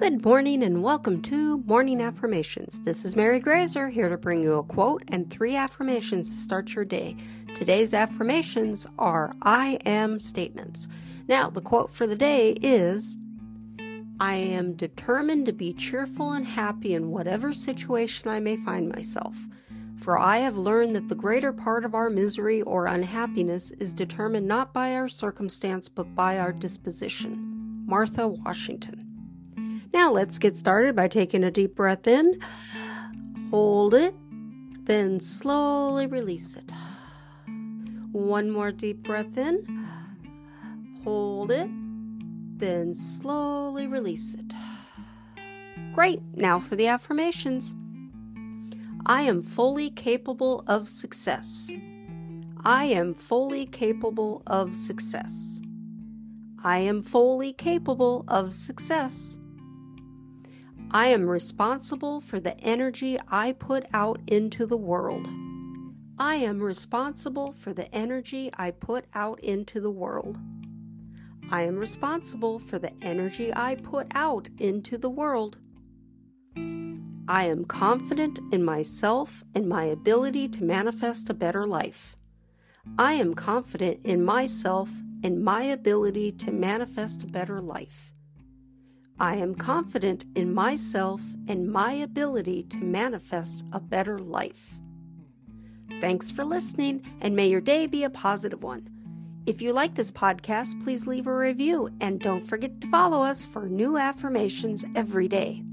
Good morning and welcome to Morning Affirmations. This is Mary Graser here to bring you a quote and three affirmations to start your day. Today's affirmations are I am statements. Now, the quote for the day is I am determined to be cheerful and happy in whatever situation I may find myself. For I have learned that the greater part of our misery or unhappiness is determined not by our circumstance but by our disposition. Martha Washington. Now let's get started by taking a deep breath in. Hold it, then slowly release it. One more deep breath in. Hold it, then slowly release it. Great. Now for the affirmations. I am fully capable of success. I am fully capable of success. I am fully capable of success. I am responsible for the energy I put out into the world. I am responsible for the energy I put out into the world. I am responsible for the energy I put out into the world. I am confident in myself and my ability to manifest a better life. I am confident in myself and my ability to manifest a better life. I am confident in myself and my ability to manifest a better life. Thanks for listening, and may your day be a positive one. If you like this podcast, please leave a review and don't forget to follow us for new affirmations every day.